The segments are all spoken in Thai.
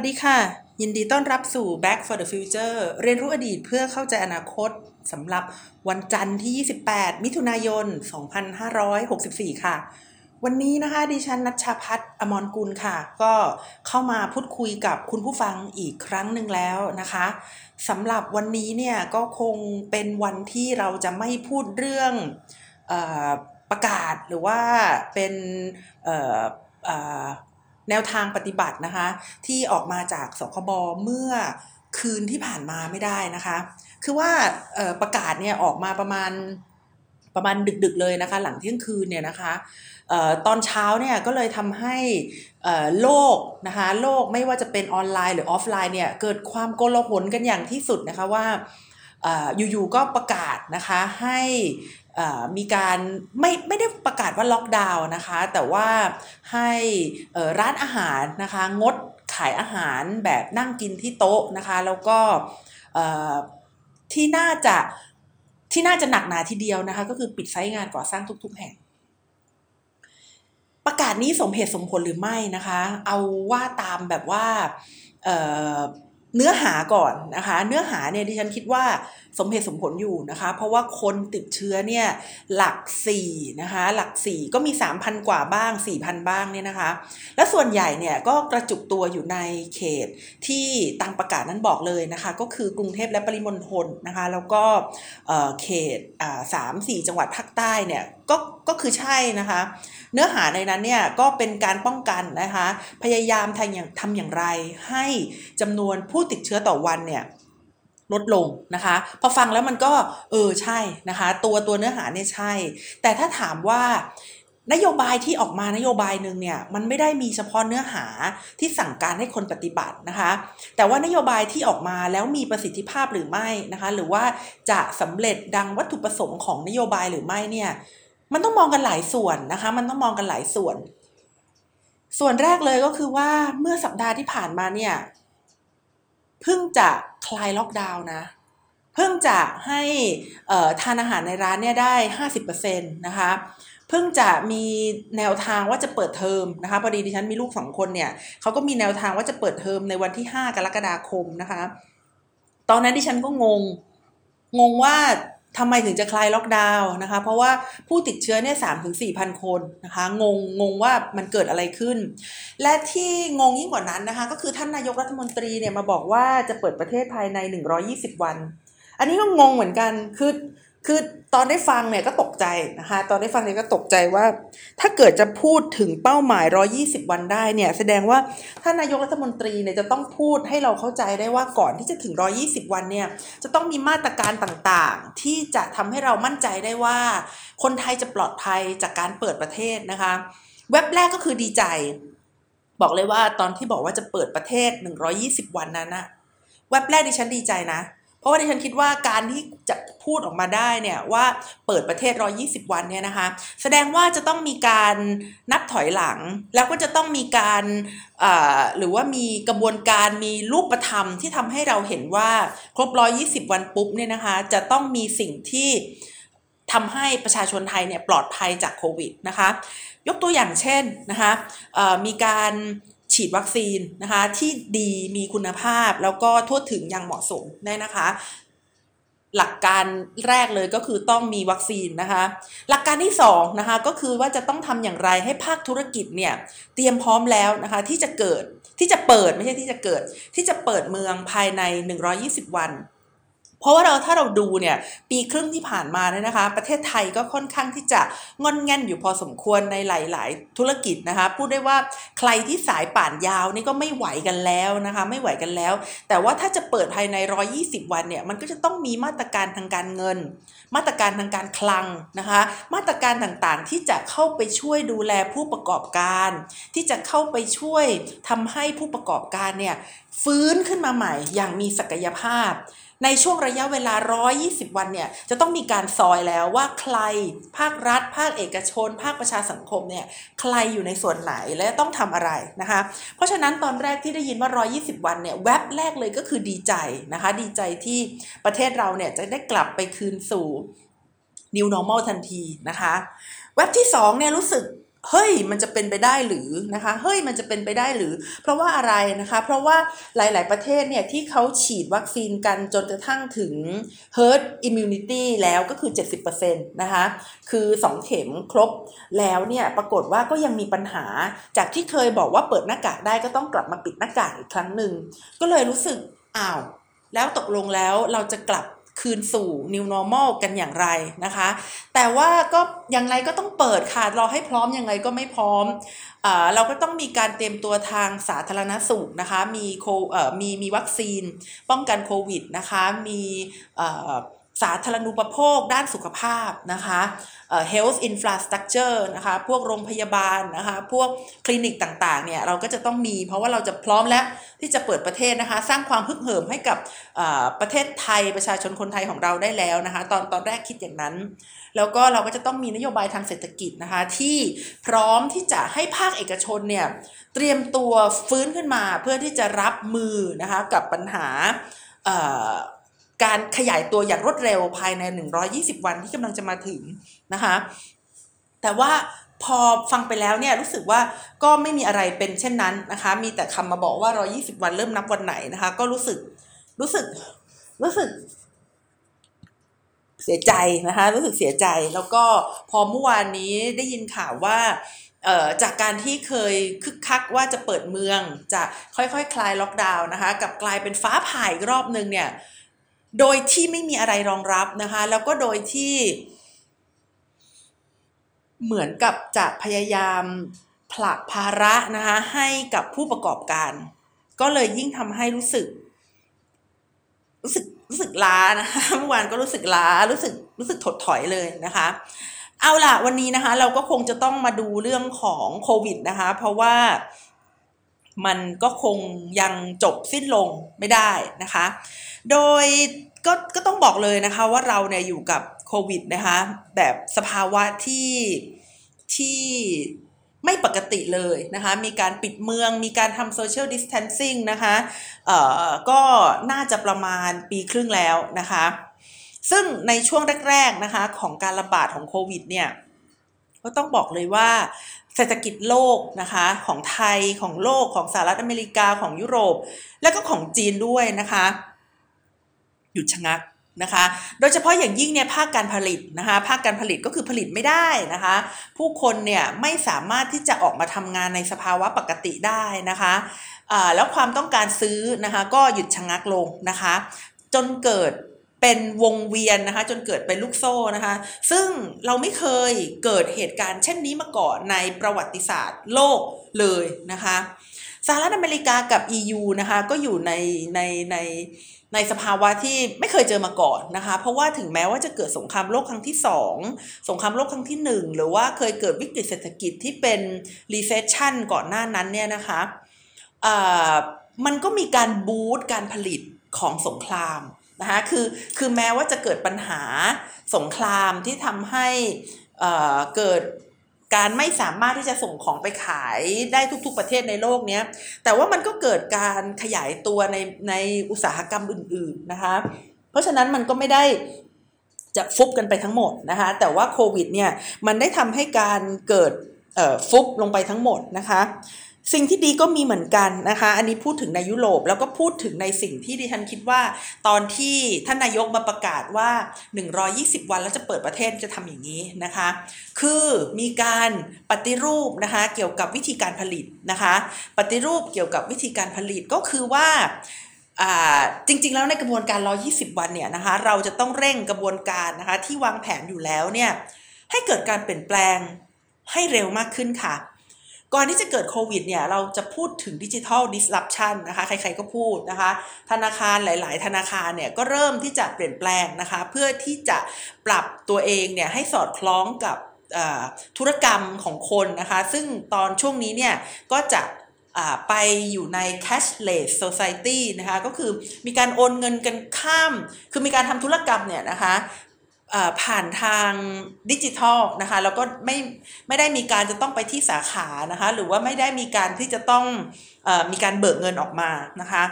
วัสดีค่ะ ยินดีต้อนรับสู่ Back for the Future เรียนรู้อดีตเพื่อเข้าใจอนาคตสำหรับวันจันทร์ที่ 28 มิถุนายน 2564 ค่ะ วันนี้นะคะดิฉันนัชชาพัฒน์อมรกุลค่ะ ก็เข้ามาพูดคุยกับคุณผู้ฟังอีกครั้งหนึ่งแล้วนะคะสำหรับวันนี้เนี่ยก็คงเป็นวันที่เราจะไม่พูดเรื่องออประกาศหรือว่าเป็น แนวทางปฏิบัตินะคะ ที่ออกมาจากสคบเมื่อคืนที่ผ่านมาไม่ได้นะคะ คือว่าประกาศเนี่ยออกมาประมาณประมาณดึกๆเลยนะคะ หลังเที่ยงคืนเนี่ยนะคะออตอนเช้าเนี่ยก็เลยทำให้โลกนะคะโลกไม่ว่าจะเป็นออนไลน์หรือออฟไลน์เนี่ยเกิดความโกลาหลกันอย่างที่สุดนะคะว่า อยู่ๆก็ประกาศนะคะให้มีการไม่ไม่ได้ประกาศว่าล็อกดาวน์นะคะ แต่ว่าให้ร้านอาหารนะคะงดขายอาหารแบบนั่งกินที่โต๊ะนะคะ แล้วก็ที่น่าจะที่น่าจะหนักหนาทีเดียวนะคะ ก็คือปิดไซต์งานก่อสร้างทุก ๆ แห่ง ประกาศนี้สมเหตุสมผลหรือไม่นะคะ เอาว่าตามแบบว่า เนื้อหาก่อนนะคะ เนื้อหาเนี่ยดิฉันคิดว่าสมเหตุสมผลอยู่นะคะ เพราะว่าคนติดเชื้อเนี่ยหลัก4นะคะหลัก 4 ก็มี 3,000 กว่าบ้าง 4,000 บ้างเนี่ยนะคะ และส่วนใหญ่เนี่ยก็กระจุกตัวอยู่ในเขตที่ตามประกาศนั้นบอกเลยนะคะ ก็คือกรุงเทพและปริมณฑลนะคะ แล้วก็เขตสามสี่จังหวัดภาคใต้เนี่ยก็ก็คือใช่นะคะ เนื้อหาในนั้นเนี่ยก็เป็นการป้องกันนะคะ พยายามทำอย่างทำอย่างไรให้จำนวนผู้ติดเชื้อต่อวันเนี่ย ลดลงนะคะ พอฟังแล้วมันก็เออใช่นะคะ ตัวตัวเนื้อหาเนี่ยใช่ แต่ถ้าถามว่านโยบายที่ออกมานโยบายหนึ่งเนี่ยมันไม่ได้มีเฉพาะเนื้อหาที่สั่งการให้คนปฏิบัตินะคะ แต่ว่านโยบายที่ออกมาแล้วมีประสิทธิภาพหรือไม่นะคะ หรือว่าจะสำเร็จดังวัตถุประสงค์ของนโยบายหรือไม่เนี่ยมันต้องมองกันหลายส่วนนะคะ มันต้องมองกันหลายส่วน ส่วนแรกเลยก็คือว่าเมื่อสัปดาห์ที่ผ่านมาเนี่ย เพิ่งจะคลายล็อกดาวน์นะ เพิ่งจะให้ทานอาหารในร้านเนี่ยได้ 50%นะคะเพิ่งจะมีแนวทางว่าจะเปิดเทอมนะคะพอดีดิฉันมีลูกสองคนเนี่ยเขาก็มีแนวทางว่าจะเปิดเทอมในวันที่ 5 กรกฎาคมนะคะ ตอนนั้นดิฉันก็งงงงว่า ทำไมถึงจะคลายล็อกดาวน์นะคะ เพราะว่าผู้ติดเชื้อเนี่ยสามถึงสี่พันคนนะคะ งงงงว่ามันเกิดอะไรขึ้น และที่งงยิ่งกว่านั้นนะคะ ก็คือท่านนายกรัฐมนตรีเนี่ยมาบอกว่าจะเปิดประเทศภายในหนึ่งรอยี่สิบวัน อันนี้ก็งงเหมือนกันคือ คือตอนได้ฟังเนี่ยก็ตกใจนะคะ ตอนได้ฟังเนี่ยก็ตกใจว่า ถ้าเกิดจะพูดถึงเป้าหมาย 120 วันได้เนี่ย แสดงว่าท่านนายกรัฐมนตรีเนี่ยจะต้องพูดให้เราเข้าใจได้ว่าก่อนที่จะถึง 120 วันเนี่ย จะต้องมีมาตรการต่างๆ ที่จะทำให้เรามั่นใจได้ว่า คนไทยจะปลอดภัยจากการเปิดประเทศนะคะ เว็บแรกก็คือดีใจ บอกเลยว่าตอนที่บอกว่าจะเปิดประเทศ 120 วันนั้นนะเว็บแรกดิฉันดีใจนะ เพราะว่าดิฉันคิดว่าการที่จะพูดออกมาได้เนี่ยว่าเปิดประเทศ 120 วันเนี่ยนะคะแสดงว่าจะต้องมีการนับถอยหลัง แล้วก็จะต้องมีการหรือว่ามีกระบวนการมีรูปธรรมที่ทำให้เราเห็นว่าครบ 120 วันปุ๊บเนี่ยนะคะจะต้องมีสิ่งที่ทำให้ประชาชนไทยเนี่ยปลอดภัยจากโควิดนะคะยกตัวอย่างเช่นนะคะมีการ ฉีดวัคซีนนะคะที่ดีมีคุณภาพแล้วก็ทั่วถึงอย่างเหมาะสมได้นะคะ หลักการแรกเลยก็คือต้องมีวัคซีนนะคะ หลักการที่2นะคะก็คือว่าจะต้องทำอย่างไรให้ภาคธุรกิจเนี่ยเตรียมพร้อมแล้วนะคะที่จะเกิดที่จะเปิดไม่ใช่ที่จะเกิด ที่จะเปิดเมืองภายใน 120 วัน เพราะว่าเราถ้าเราดูเนี่ยปีครึ่งที่ผ่านมาเนี่ยนะคะ ประเทศไทยก็ค่อนข้างที่จะงอนแง่นอยู่พอสมควรในหลาย ๆ ธุรกิจนะคะ พูดได้ว่าใครที่สายป่านยาวนี่ก็ไม่ไหวกันแล้วนะคะ ไม่ไหวกันแล้ว แต่ว่าถ้าจะเปิดภายใน 120 วันเนี่ยมันก็จะต้องมีมาตรการทางการเงิน มาตรการทางการคลังนะคะ มาตรการต่าง ๆ ที่จะเข้าไปช่วยดูแลผู้ประกอบการ ที่จะเข้าไปช่วยทำให้ผู้ประกอบการเนี่ยฟื้นขึ้นมาใหม่อย่างมีศักยภาพ ในช่วงระยะเวลา 120 วันเนี่ยจะต้องมีการซอยแล้วว่าใครภาครัฐ ภาคเอกชน ภาคประชาสังคมเนี่ยใครอยู่ในส่วนไหนและต้องทำอะไรนะคะ เพราะฉะนั้นตอนแรกที่ได้ยินว่า 120 วันเนี่ยแวบแรกเลยก็คือดีใจนะคะ ดีใจที่ประเทศเราเนี่ยจะได้กลับไปคืนสู่ new normal ทันทีนะคะแวบที่2เนี่ยรู้สึก เฮ้ยมันจะเป็นไปได้หรือนะคะเฮ้ยมันจะเป็นไปได้หรือ เพราะว่าอะไรนะคะ เพราะว่าหลาย ๆ ประเทศเนี่ยที่เขาฉีดวัคซีนกันจนกระทั่งถึง herd immunity แล้วก็คือ 70%นะคะคือ 2 เข็มครบแล้วเนี่ยปรากฏว่าก็ยังมีปัญหาจากที่เคยบอกว่าเปิดหน้ากากได้ก็ต้องกลับมาปิดหน้ากากอีกครั้งหนึ่งก็เลยรู้สึกอ้าวแล้วตกลงแล้วเราจะกลับ คืนสู่ new normal กันอย่างไรนะคะ แต่ว่าก็อย่างไรก็ต้องเปิดค่ะ รอให้พร้อมยังไงก็ไม่พร้อมอเราก็ต้องมีการเตรียมตัวทางสาธารณสุขนะคะ มีโคมีมีวัคซีนป้องกันโควิดนะคะ มี สาธารณูปโภคด้านสุขภาพนะคะ health infrastructure นะคะพวกโรงพยาบาลนะคะพวกคลินิกต่างๆเนี่ยเราก็จะต้องมี เพราะว่าเราจะพร้อมแล้วที่จะเปิดประเทศนะคะ สร้างความฮึกเหิมให้กับประเทศไทยประชาชนคนไทยของเราได้แล้วนะคะ ตอนตอนแรกคิดอย่างนั้น แล้วก็เราก็จะต้องมีนโยบายทางเศรษฐกิจนะคะ ที่พร้อมที่จะให้ภาคเอกชนเนี่ยเตรียมตัวฟื้นขึ้นมาเพื่อที่จะรับมือนะคะกับปัญหา การขยายตัวอย่างรวดเร็วภายใน 120 วันที่กำลังจะมาถึงนะคะแต่ว่าพอฟังไปแล้วเนี่ยรู้สึกว่าก็ไม่มีอะไรเป็นเช่นนั้นนะคะ มีแต่คำมาบอกว่า 120 วันเริ่มนับวันไหนนะคะ ก็รู้สึกรู้สึกรู้สึกเสียใจนะคะรู้สึกเสียใจแล้วก็พอเมื่อวานนี้ได้ยินข่าวว่าจากการที่เคยคึกคักว่าจะเปิดเมืองจะค่อยๆคคลายล็อกดาวน์นะคะกับกลายเป็นฟ้าผ่าอีกรอบหนึ่งเนี่ย โดยที่ไม่มีอะไรรองรับนะคะ แล้วก็โดยที่เหมือนกับจะพยายามผลักภาระนะคะให้กับผู้ประกอบการ ก็เลยยิ่งทำให้รู้สึก รู้สึกรู้สึกล้านะคะเมื่อวานก็รู้สึกล้ารู้สึกรู้สึกถดถอยเลยนะคะ เอาล่ะวันนี้นะคะ เราก็คงจะต้องมาดูเรื่องของโควิดนะคะ เพราะว่ามันก็คงยังจบสิ้นลงไม่ได้นะคะ โดยก็ก็ต้องบอกเลยนะคะว่าเราเนี่ยอยู่กับโควิดนะคะแบบสภาวะที่ที่ไม่ปกติเลยนะคะมีการปิดเมืองมีการทำโซเชียลดิสเทนซิ่งนะคะเอ่อก็น่าจะประมาณปีครึ่งแล้วนะคะซึ่งในช่วงแรกๆนะคะของการระบาดของโควิดเนี่ยก็ต้องบอกเลยว่าเศรษฐกิจโลกนะคะของไทยของโลกของสหรัฐอเมริกาของยุโรป และก็ของจีนด้วยนะคะ หยุดชะงักนะคะ โดยเฉพาะอย่างยิ่งเนี่ยภาคการผลิตนะคะ ภาคการผลิตก็คือผลิตไม่ได้นะคะ ผู้คนเนี่ยไม่สามารถที่จะออกมาทำงานในสภาวะปกติได้นะคะแล้วความต้องการซื้อนะคะก็หยุดชะงักลงนะคะ จนเกิดเป็นวงเวียนนะคะ จนเกิดเป็นลูกโซ่นะคะ ซึ่งเราไม่เคยเกิดเหตุการณ์เช่นนี้มาก่อนในประวัติศาสตร์โลกเลยนะคะ สหรัฐอเมริกากับ EU นะคะก็อยู่ในในในในสภาวะที่ไม่เคยเจอมาก่อนนะคะ เพราะว่าถึงแม้ว่าจะเกิดสงครามโลกครั้งที่ 2 สงครามโลกครั้งที่ 1 หรือว่าเคยเกิดวิกฤตเศรษฐกิจที่เป็น recession ก่อนหน้านั้นเนี่ยนะคะมันก็มีการบูตการผลิตของสงครามนะคะคือคือแม้ว่าจะเกิดปัญหาสงครามที่ทำให้เกิด การไม่สามารถที่จะส่งของไปขายได้ทุก ๆ ประเทศในโลกนี้แต่ว่ามันก็เกิดการขยายตัวในในอุตสาหกรรมอื่น ๆนะคะ เพราะฉะนั้นมันก็ไม่ได้จะฟุบกันไปทั้งหมดนะคะ แต่ว่าโควิดเนี่ยมันได้ทำให้การเกิดฟุบลงไปทั้งหมดนะคะ สิ่งที่ดีก็มีเหมือนกันนะคะ อันนี้พูดถึงในยุโรปแล้วก็พูดถึงในสิ่งที่ดิฉันคิดว่า ตอนที่ท่านนายกมาประกาศว่า 120 วันแล้วจะเปิดประเทศจะทำอย่างนี้นะคะ คือมีการปฏิรูปนะคะเกี่ยวกับวิธีการผลิตนะคะ ปฏิรูปเกี่ยวกับวิธีการผลิตก็คือว่าจริงๆ แล้วในกระบวนการ 120 วันเนี่ยนะคะ เราจะต้องเร่งกระบวนการนะคะที่วางแผนอยู่แล้วเนี่ยให้เกิดการเปลี่ยนแปลงให้เร็วมากขึ้นค่ะ ก่อนที่จะเกิดโควิดเนี่ยเราจะพูดถึงดิจิทัลดิสลอปชันนะคะใครๆก็พูดนะคะ ธนาคารหลาย ๆ ธนาคารเนี่ยก็เริ่มที่จะเปลี่ยนแปลงนะคะ เพื่อที่จะปรับตัวเองเนี่ยให้สอดคล้องกับธุรกรรมของคนนะคะ ซึ่งตอนช่วงนี้เนี่ยก็จะไปอยู่ใน cashless society นะคะ ก็คือมีการโอนเงินกันข้าม คือมีการทำธุรกรรมเนี่ยนะคะ ผ่านทางดิจิทัลนะคะแล้วก็ไม่ไม่ได้มีการจะต้องไปที่สาขานะคะหรือว่าไม่ได้มีการที่จะต้องอมีการเบิกเงินออกมานะคะ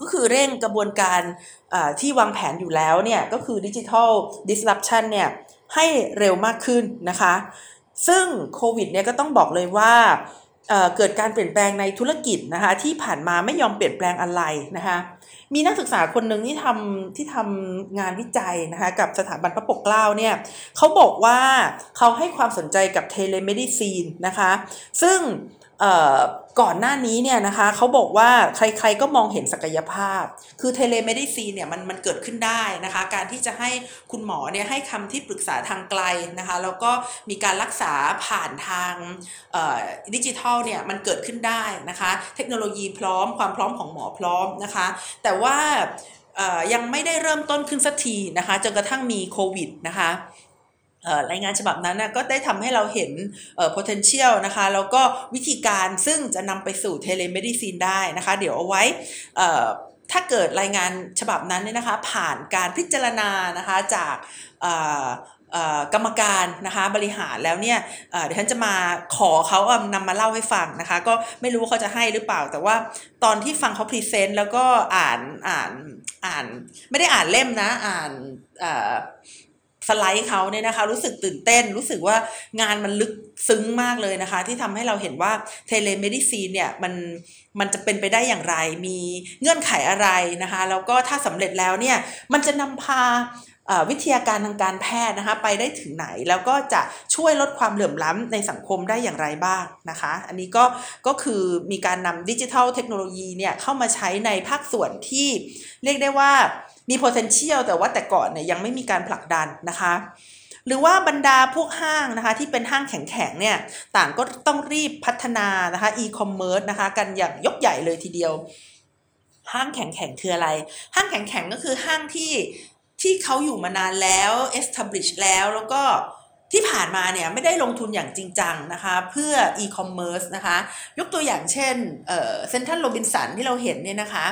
ก็คือเร่งกระบวนการที่วางแผนอยู่แล้วเนี่ยก็คือดิจิทัลดิสลอปชันเนี่ยให้เร็วมากขึ้นนะคะซึ่งโควิดเนี่ยก็ต้องบอกเลยว่าเเกิดการเปลี่ยนแปลงในธุรกิจนะคะที่ผ่านมาไม่ยอมเปลี่ยนแปลงอะไรนะคะ มีนักศึกษาคนหนึ่งที่ทำที่ทำงานวิจัยนะคะกับสถาบันพระปกเกล้าเนี่ยเขาบอกว่าเขาให้ความสนใจกับ telemedicine นะคะ ซึ่ง ก่อนหน้านี้เนี่ยนะคะเขาบอกว่าใครๆก็มองเห็นศักยภาพ คือ telemedicine เนี่ยมันมันเกิดขึ้นได้นะคะ การที่จะให้คุณหมอเนี่ยให้คำที่ปรึกษาทางไกลนะคะ แล้วก็มีการรักษาผ่านทางดิจิทัลเนี่ยมันเกิดขึ้นได้นะคะ เทคโนโลยีพร้อมความพร้อมของหมอพร้อมนะคะ แต่ว่ายังไม่ได้เริ่มต้นขึ้นสักทีนะคะจนกระทั่งมีโควิดนะคะ รายงานฉบับนั้นนะก็ได้ทำให้เราเห็น potential นะคะ แล้วก็วิธีการซึ่งจะนำไปสู่ telemedicine ได้นะคะ เดี๋ยวเอาไว้ถ้าเกิดรายงานฉบับนั้นเนี่ยนะคะ ผ่านการพิจารณานะคะจากกรรมการนะคะบริหารแล้วเนี่ยเดี๋ยวฉันจะมาขอเขาเอานำมาเล่าให้ฟังนะคะ ก็ไม่รู้ว่าเขาจะให้หรือเปล่า แต่ว่าตอนที่ฟังเขา present แล้วก็อ่านอ่านอ่าน ไม่ได้อ่านเล่มนะอ่าน สไลด์เขาเนี่ยนะคะ รู้สึกตื่นเต้น รู้สึกว่างานมันลึกซึ้งมากเลยนะคะ ที่ทำให้เราเห็นว่า telemedicine เนี่ยมันมันจะเป็นไปได้อย่างไร มีเงื่อนไขอะไรนะคะ แล้วก็ถ้าสำเร็จแล้วเนี่ยมันจะนำพา วิทยาการทางการแพทย์นะคะไปได้ถึงไหนแล้วก็จะช่วยลดความเหลื่อมล้ำในสังคมได้อย่างไรบ้างนะคะ อันนี้ก็ก็คือมีการนำดิจิทัลเทคโนโลยีเนี่ยเข้ามาใช้ในภาคส่วนที่เรียกได้ว่ามี potential แต่ว่าแต่ก่อนเนี่ยยังไม่มีการผลักดันนะคะหรือว่าบรรดาพวกห้างนะคะที่เป็นห้างแข็งๆเนี่ยต่างก็ต้องรีบพัฒนานะคะ e-commerce นะคะกันอย่างยกใหญ่เลยทีเดียว ห้างแข็งๆคืออะไร ห้างแข็งๆก็คือห้างที่ ที่เขาอยู่มานานแล้ว establish แล้วแล้วก็ที่ผ่านมาเนี่ยไม่ได้ลงทุนอย่างจริงจังนะคะเพื่อ e-commerce นะคะยกตัวอย่างเช่นเซ็นทรัลโรบินสันที่เราเห็นเนี่ยนะคะ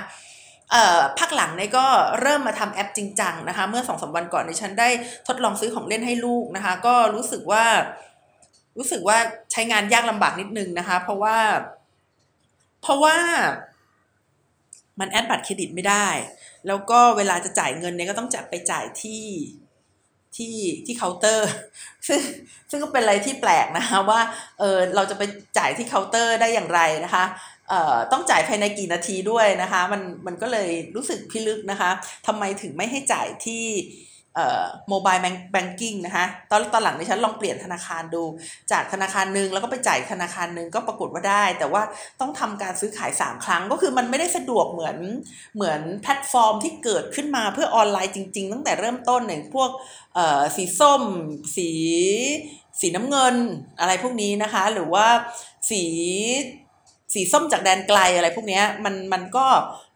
เอ่อภาคหลังเนี่ยก็เริ่มมาทำแอปจริงจังนะคะเมื่อสองสาวันก่อนในฉันได้ทดลองซื้อของเล่นให้ลูกนะคะก็รู้สึกว่ารู้สึกว่าใช้งานยากลำบากนิดนึงนะคะ เพราะว่า เพราะว่ามัน add บัตรเครดิตไม่ได้ แล้วก็เวลาจะจ่ายเงินเนี่ยก็ต้องจัดไปจ่ายที่ที่ที่เคาน์เตอร์ ซึ่งซึ่งก็เป็นอะไรที่แปลกนะคะว่าเออเราจะไปจ่ายที่เคาน์เตอร์ได้อย่างไรนะคะเอ่อต้องจ่ายภายในกี่นาทีด้วยนะคะ มันมันก็เลยรู้สึกพิลึกนะคะทำไมถึงไม่ให้จ่ายที่ mobile banking นะคะตอนตอนหลังดิฉันลองเปลี่ยนธนาคารดู จากธนาคารหนึ่งแล้วก็ไปจ่ายธนาคารหนึ่งก็ปรากฏว่าได้ แต่ว่าต้องทำการซื้อขาย 3 ครั้ง ก็คือมันไม่ได้สะดวกเหมือนเหมือนแพลตฟอร์มที่เกิดขึ้นมาเพื่อออนไลน์จริง ๆ ตั้งแต่เริ่มต้นอย่างพวกสีส้ม สีสีน้ำเงินอะไรพวกนี้นะคะ หรือว่าสี สีส้มจากแดนไกลอะไรพวกนี้มันมันก็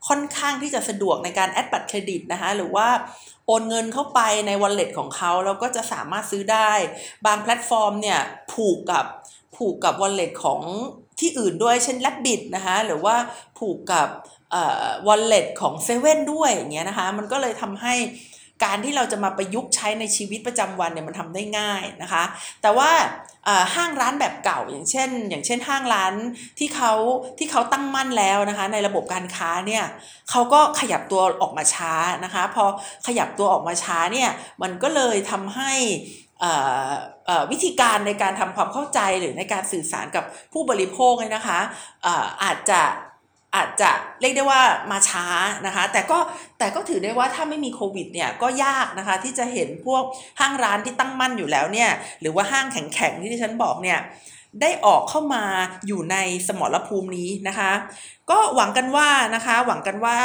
ค่อนข้างที่จะสะดวกในการ add บัตรเครดิตนะคะหรือว่าโอนเงินเข้าไปใน wallet ของเขาแล้วก็จะสามารถซื้อได้ บางแพลตฟอร์มเนี่ยผูกกับผูกกับ wallet ของที่อื่นด้วยเช่น Rabbit นะคะหรือว่าผูกกับ wallet ของเซเว่นด้วยอย่างเงี้ยนะคะมันก็เลยทำให้ การที่เราจะมาประยุกต์ใช้ในชีวิตประจำวันเนี่ยมันทำได้ง่ายนะคะ แต่ว่าห้างร้านแบบเก่าอย่างเช่น อย่างเช่นห้างร้านที่เขาที่เขาตั้งมั่นแล้วนะคะ ในระบบการค้าเนี่ยเขาก็ขยับตัวออกมาช้านะคะ พอขยับตัวออกมาช้าเนี่ยมันก็เลยทำให้วิธีการในการทำความเข้าใจหรือในการสื่อสารกับผู้บริโภคเนี่ยนะคะอาจจะ อาจจะเรียกได้ว่ามาช้านะคะ แต่ก็แต่ก็ถือได้ว่าถ้าไม่มีโควิดเนี่ยก็ยากนะคะ ที่จะเห็นพวกห้างร้านที่ตั้งมั่นอยู่แล้วเนี่ยหรือว่าห้างแข็งๆที่ที่ฉันบอกเนี่ยได้ออกเข้ามาอยู่ในสมรภูมินี้นะคะ ก็หวังกันว่านะคะหวังกันว่า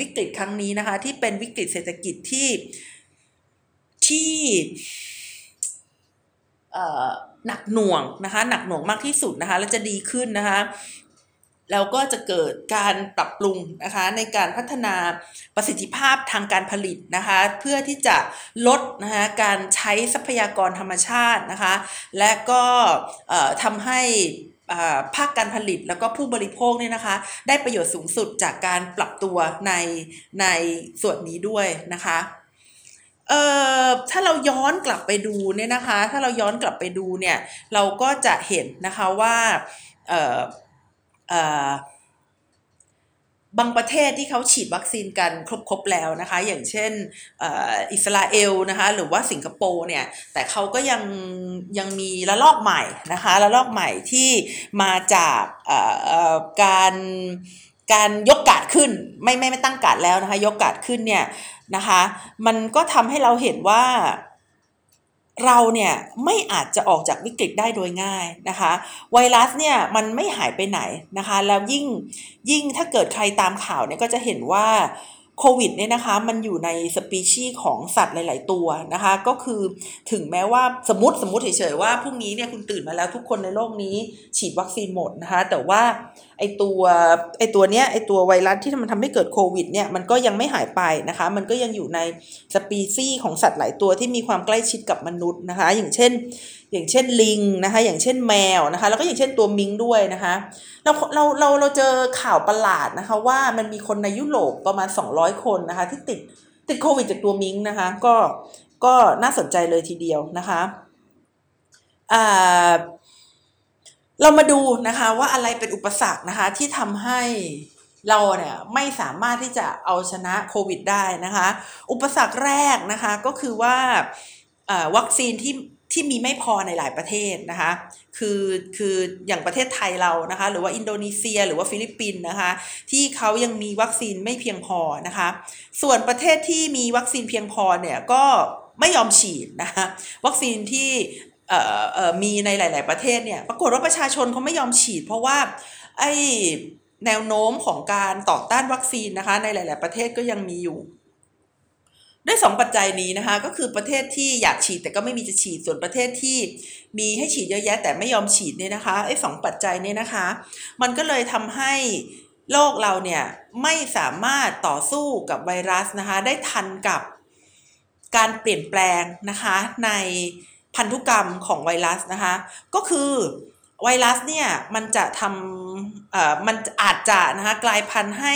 วิกฤตครั้งนี้นะคะ ที่เป็นวิกฤตเศรษฐกิจที่ที่หนักหน่วงนะคะหนักหน่วงมากที่สุดนะคะ แล้วจะดีขึ้นนะคะ แล้วก็จะเกิดการปรับปรุงนะคะในการพัฒนาประสิทธิภาพทางการผลิตนะคะเพื่อที่จะลดนะคะการใช้ทรัพยากรธรรมชาตินะคะและก็ทำให้ภาคการผลิตแล้วก็ผู้บริโภคเนี่ยนะคะ ได้ประโยชน์สูงสุดจากการปรับตัวในในส่วนนี้ด้วยนะคะเอ่อถ้าเราย้อนกลับไปดูเนี่ยนะคะ ถ้าเราย้อนกลับไปดูเนี่ยเราก็จะเห็นนะคะว่าเอ่อ บางประเทศที่เขาฉีดวัคซีนกันครบๆแล้วนะคะ อย่างเช่นอิสราเอลนะคะหรือว่าสิงคโปร์เนี่ย แต่เขาก็ยังยังมีระลอกใหม่นะคะระลอกใหม่ที่มาจากการการยกกาดขึ้นไม่ไม่ไม่ตั้งกาดแล้วนะคะ ยกกาดขึ้นเนี่ยนะคะ มันก็ทำให้เราเห็นว่า เราเนี่ยไม่อาจจะออกจากวิกฤตได้โดยง่ายนะคะ ไวรัสเนี่ยมันไม่หายไปไหนนะคะ แล้วยิ่งยิ่งถ้าเกิดใครตามข่าวเนี่ยก็จะเห็นว่า โควิดเนี่ยนะคะมันอยู่ในสปีชีส์ของสัตว์หลาย ๆ ตัวนะคะ ก็คือถึงแม้ว่าสมมติสมมติเฉยๆว่าพรุ่งนี้เนี่ยคุณตื่นมาแล้วทุกคนในโลกนี้ฉีดวัคซีนหมดนะคะ แต่ว่าไอตัวไอตัวเนี้ยไอตัวไวรัสที่มันทำให้เกิดโควิดเนี่ยมันก็ยังไม่หายไปนะคะ มันก็ยังอยู่ในสปีชีส์ของสัตว์หลายตัวที่มีความใกล้ชิดกับมนุษย์นะคะ อย่างเช่น อย่างเช่นลิงนะคะ อย่างเช่นแมวนะคะ แล้วก็อย่างเช่นตัวมิงค์ด้วยนะคะ เราเราเราเราเจอข่าวประหลาดนะคะ ว่ามันมีคนในยุโรปประมาณ 200 คนนะคะ ที่ติดติดโควิดจากตัวมิงนะคะ ก็ก็น่าสนใจเลยทีเดียวนะคะอ่าเรามาดูนะคะว่าอะไรเป็นอุปสรรคนะคะที่ทำให้เราเนี่ยไม่สามารถที่จะเอาชนะโควิดได้นะคะ อุปสรรคแรกนะคะก็คือว่าวัคซีนที่ ที่มีไม่พอในหลายประเทศนะคะคือคืออย่างประเทศไทยเรานะคะ หรือว่าอินโดนีเซีย หรือว่าฟิลิปปินส์นะคะ ที่เขายังมีวัคซีนไม่เพียงพอนะคะ ส่วนประเทศที่มีวัคซีนเพียงพอเนี่ยก็ไม่ยอมฉีดนะคะวัคซีนที่มีในหลาย ๆ ประเทศเนี่ยปรากฏว่าประชาชนเขาไม่ยอมฉีด เพราะว่าไอ้แนวโน้มของการต่อต้านวัคซีนนะคะ ในหลาย ๆ ประเทศก็ยังมีอยู่ ด้วยสองปัจจัยนี้นะคะ ก็คือประเทศที่อยากฉีดแต่ก็ไม่มีจะฉีดส่วนประเทศที่มีให้ฉีดเยอะแยะแต่ไม่ยอมฉีดเนี่ยนะคะไอ้สองปัจจัยเนี้นะคะ มันก็เลยทำให้โลกเราเนี่ยไม่สามารถต่อสู้กับไวรัสนะคะ ได้ทันกับการเปลี่ยนแปลงนะคะในพันธุกรรมของไวรัสนะคะ ก็คือ ไวรัสเนี่ยมันจะทำเอ่อมันอาจจะนะคะกลายพันธุ์ให้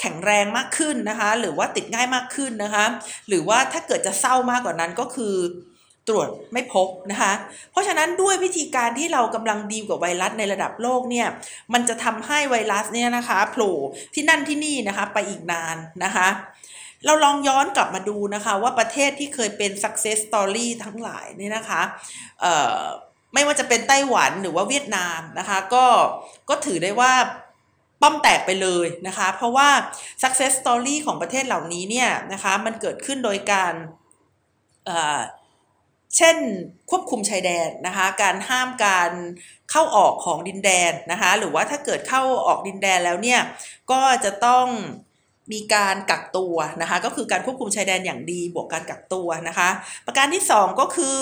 แข็งแรงมากขึ้นนะคะหรือว่าติดง่ายมากขึ้นนะคะหรือว่าถ้าเกิดจะเศร้ามากกว่านั้นก็คือตรวจไม่พบนะคะเพราะฉะนั้นด้วยวิธีการที่เรากำลังดีลกับไวรัสในระดับโลกเนี่ยมันจะทำให้ไวรัสเนี่ยนะคะโผล่ที่นั่นที่นี่นะคะไปอีกนานนะคะเราลองย้อนกลับมาดูนะคะว่าประเทศที่เคยเป็น success story ทั้งหลายเนี่ยนะคะเอ่อ ไม่ว่าจะเป็นไต้หวันหรือว่าเวียดนามนะคะก็ก็ถือได้ว่าป้อมแตกไปเลยนะคะ เพราะว่า success story ของประเทศเหล่านี้เนี่ยนะคะมันเกิดขึ้นโดยการเเช่นควบคุมชายแดนนะคะการห้ามการเข้าออกของดินแดนนะคะหรือว่าถ้าเกิดเข้าออกดินแดนแล้วเนี่ยก็จะต้อง มีการกักตัวนะคะ ก็คือการควบคุมชายแดนอย่างดีบวกการกักตัวนะคะ ประการที่ 2 ก็คือ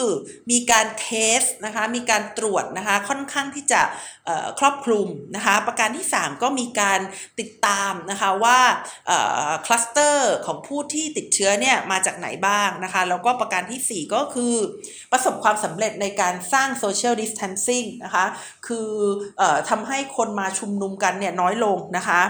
มีการ test นะคะ มีการตรวจนะคะค่อนข้างที่จะครอบคลุมนะคะ ประการที่ 3 ก็มีการติดตามนะคะว่าคลัสเตอร์ของผู้ที่ติดเชื้อเนี่ยมาจากไหนบ้างนะคะ แล้วก็ประการที่ 4 ก็คือประสบความสำเร็จในการสร้าง social distancing นะคะ คืออทำให้คนมาชุมนุมกันเนี่ยน้อยลงนะคะ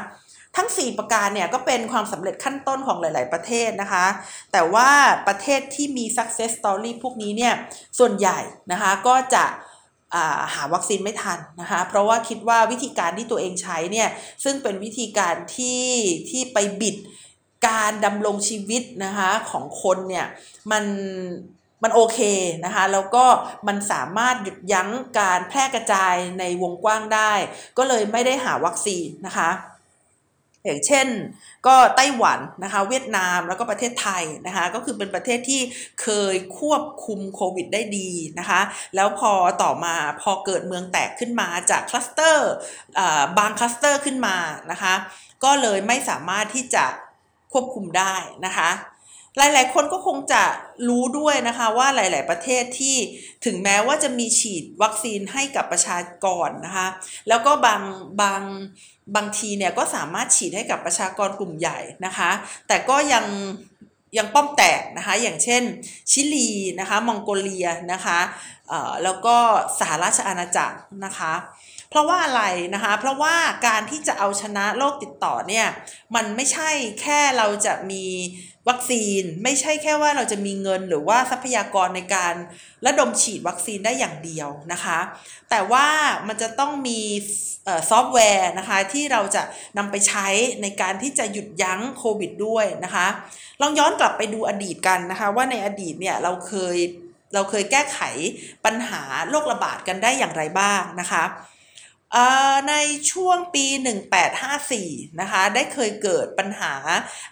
ทั้ง 4 ประการเนี่ยก็เป็นความสำเร็จขั้นต้นของหลาย ๆ ประเทศนะคะ แต่ว่าประเทศที่มี success story พวกนี้เนี่ยส่วนใหญ่นะคะก็จะหาวัคซีนไม่ทันนะคะเพราะว่าคิดว่าวิธีการที่ตัวเองใช้เนี่ยซึ่งเป็นวิธีการที่ที่ไปบิดการดำรงชีวิตนะคะของคนเนี่ยมันมันโอเคนะคะแล้วก็มันสามารถหยุดยั้งการแพร่กระจายในวงกว้างได้ ก็เลยไม่ได้หาวัคซีนนะคะ อย่างเช่น ก็ไต้หวันนะคะเวียดนามแล้วก็ประเทศไทยนะคะก็คือเป็นประเทศที่เคยควบคุมโควิดได้ดีนะคะแล้วพอต่อมาพอเกิดเมืองแตกขึ้นมาจากคลัสเตอร์บางคลัสเตอร์ขึ้นมานะคะก็เลยไม่สามารถที่จะควบคุมได้นะคะ หลายๆ คนก็คงจะรู้ด้วยนะคะว่าหลาย ๆ ประเทศที่ถึงแม้ว่าจะมีฉีดวัคซีนให้กับประชากรนะคะ แล้วก็บางบางบางทีเนี่ยก็สามารถฉีดให้กับประชากรกลุ่มใหญ่นะคะ แต่ก็ยังยังป้อมแตกนะคะ อย่างเช่น ชิลีนะคะ มองโกเลียนะคะแล้วก็สหราชอาณาจักรนะคะ เพราะว่าอะไรนะคะ เพราะว่าการที่จะเอาชนะโรคติดต่อเนี่ยมันไม่ใช่แค่เราจะมีวัคซีน ไม่ใช่แค่ว่าเราจะมีเงินหรือว่าทรัพยากรในการระดมฉีดวัคซีนได้อย่างเดียวนะคะ แต่ว่ามันจะต้องมีซอฟต์แวร์นะคะที่เราจะนำไปใช้ในการที่จะหยุดยั้งโควิดด้วยนะคะ ลองย้อนกลับไปดูอดีตกันนะคะว่าในอดีตเนี่ยเราเคยเราเคยแก้ไขปัญหาโรคระบาดกันได้อย่างไรบ้างนะคะ ในช่วงปี 1854 นะคะ ได้เคยเกิดปัญหา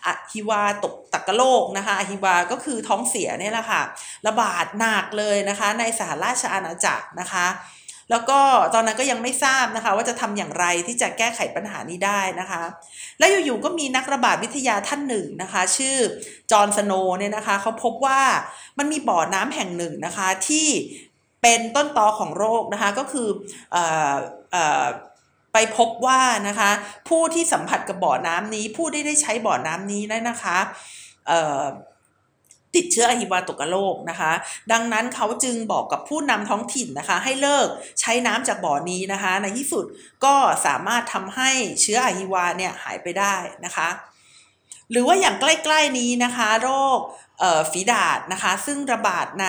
อะฮิวาตกตักโรคนะคะอะฮิวาก็คือท้องเสียเนี่ยแหละค่ะ ระบาดหนักเลยนะคะ ในสหราชอาณาจักรนะคะแล้วก็ตอนนั้นก็ยังไม่ทราบนะคะ ว่าจะทำอย่างไรที่จะแก้ไขปัญหานี้ได้นะคะ และอยู่ๆก็มีนักระบาดวิทยาท่านหนึ่งนะคะ ชื่อจอห์นสโนเนี่ยนะคะเขาพบว่ามันมีบ่อน้ำแห่งหนึ่งนะคะที่เป็นต้นตอของโรคนะคะก็คืออ ไปพบว่านะคะ ผู้ที่สัมผัสกับบ่อน้ำนี้ ผู้ที่ได้ใช้บ่อน้ำนี้ได้นะคะติดเชื้ออหิวาตกโรคนะคะ ดังนั้นเขาจึงบอกกับผู้นำท้องถิ่นนะคะ ให้เลิกใช้น้ำจากบ่อนี้นะคะ ในที่สุดก็สามารถทำให้เชื้ออหิวาเนี่ยหายไปได้นะคะ หรือว่าอย่างใกล้ ๆนี้นะคะ โรคฝีดาดนะคะ ซึ่งระบาดใน